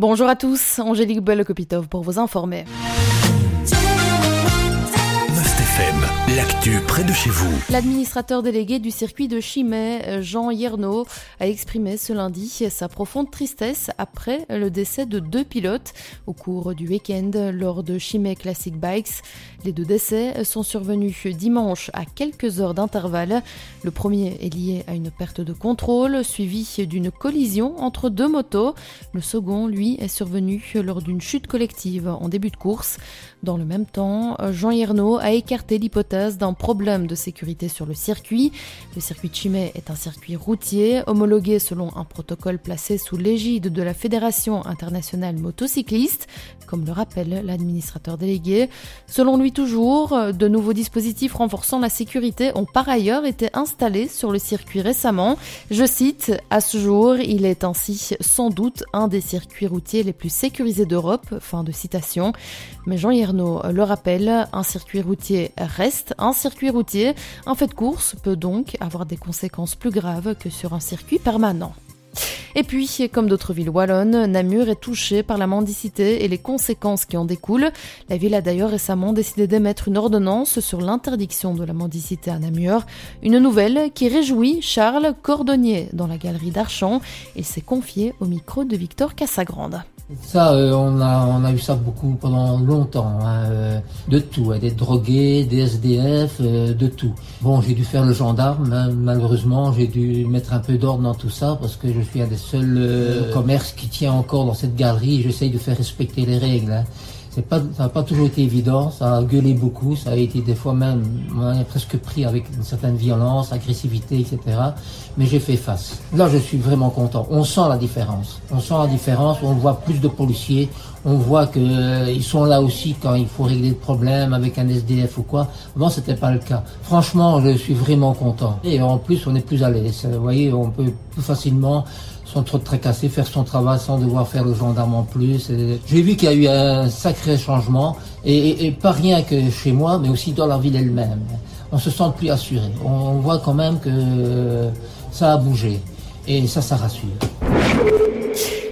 Bonjour à tous, Angélique Bellekopitov pour vous informer. L'actu près de chez vous. L'administrateur délégué du circuit de Chimay, Jean Yerno, a exprimé ce lundi sa profonde tristesse après le décès de deux pilotes au cours du week-end lors de Chimay Classic Bikes. Les deux décès sont survenus dimanche à quelques heures d'intervalle. Le premier est lié à une perte de contrôle suivi d'une collision entre deux motos. Le second, lui, est survenu lors d'une chute collective en début de course. Dans le même temps, Jean Yerno a écarté l'hypothèse d'un problème de sécurité sur le circuit. Le circuit Chimay est un circuit routier homologué selon un protocole placé sous l'égide de la Fédération internationale motocycliste, comme le rappelle l'administrateur délégué. Selon lui toujours, de nouveaux dispositifs renforçant la sécurité ont par ailleurs été installés sur le circuit récemment. Je cite, à ce jour, il est ainsi sans doute un des circuits routiers les plus sécurisés d'Europe. Fin de citation. Mais Jean Yerno le rappelle, un circuit routier reste un circuit routier. Un fait de course peut donc avoir des conséquences plus graves que sur un circuit permanent. Et puis, comme d'autres villes wallonnes, Namur est touchée par la mendicité et les conséquences qui en découlent. La ville a d'ailleurs récemment décidé d'émettre une ordonnance sur l'interdiction de la mendicité à Namur. Une nouvelle qui réjouit Charles Cordonnier dans la galerie d'Archamps. Il s'est confié au micro de Victor Cassagrande. Ça, euh, on, a, on a eu ça beaucoup pendant longtemps, hein, euh, de tout, hein, des drogués, des SDF, euh, de tout. Bon, j'ai dû faire le gendarme, hein, malheureusement, j'ai dû mettre un peu d'ordre dans tout ça parce que je suis un des seuls commerces qui tient encore dans cette galerie. J'essaye de faire respecter les règles. Hein c'est pas, ça n'a pas toujours été évident, ça a gueulé beaucoup, ça a été des fois même, on a presque pris avec une certaine violence, agressivité, etc. Mais j'ai fait face. Là, je suis vraiment content. On sent la différence. On sent la différence, on voit plus de policiers, on voit que euh, ils sont là aussi quand il faut régler le problème avec un SDF ou quoi. Avant, c'était pas le cas. Franchement, je suis vraiment content. Et en plus, on est plus à l'aise. Vous voyez, on peut plus facilement sans trop de tracasser, faire son travail sans devoir faire le gendarme en plus. J'ai vu qu'il y a eu un sacré changement, et, pas rien que chez moi, mais aussi dans la ville elle-même. On se sent plus assuré. On voit quand même que ça a bougé, et ça, ça rassure.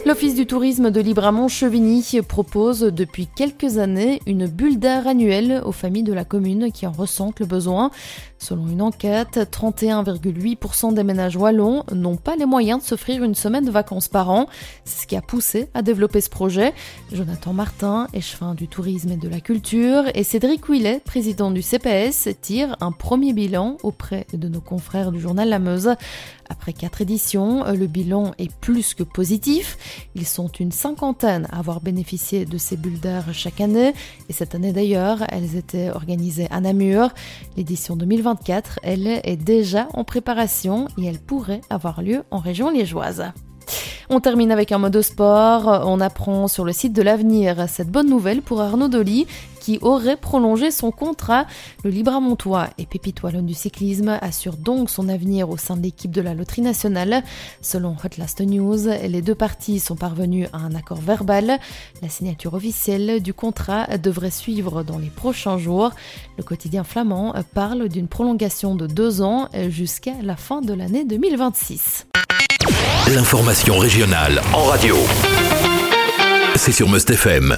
L'Office du tourisme de Libramont-Chevigny propose depuis quelques années une bulle d'air annuelle aux familles de la commune qui en ressentent le besoin. Selon une enquête, 31,8% des ménages wallons n'ont pas les moyens de s'offrir une semaine de vacances par an. C'est ce qui a poussé à développer ce projet. Jonathan Martin, échevin du tourisme et de la culture, et Cédric Ouillet, président du CPS, tirent un premier bilan auprès de nos confrères du journal La Meuse. Après quatre éditions, le bilan est plus que positif. Ils sont une cinquantaine à avoir bénéficié de ces bulles d'air chaque année, et cette année d'ailleurs, elles étaient organisées à Namur. L'édition 2020 elle est déjà en préparation et elle pourrait avoir lieu en région liégeoise. On termine avec un mode sport. On apprend sur le site de l'avenir cette bonne nouvelle pour Arnaud Dolly qui aurait prolongé son contrat. Le Libramontois et Pépite du cyclisme assure donc son avenir au sein de l'équipe de la Loterie nationale. Selon Hotlast News, les deux parties sont parvenues à un accord verbal. La signature officielle du contrat devrait suivre dans les prochains jours. Le quotidien flamand parle d'une prolongation de deux ans jusqu'à la fin de l'année 2026. L'information régionale en radio. C'est sur Must FM.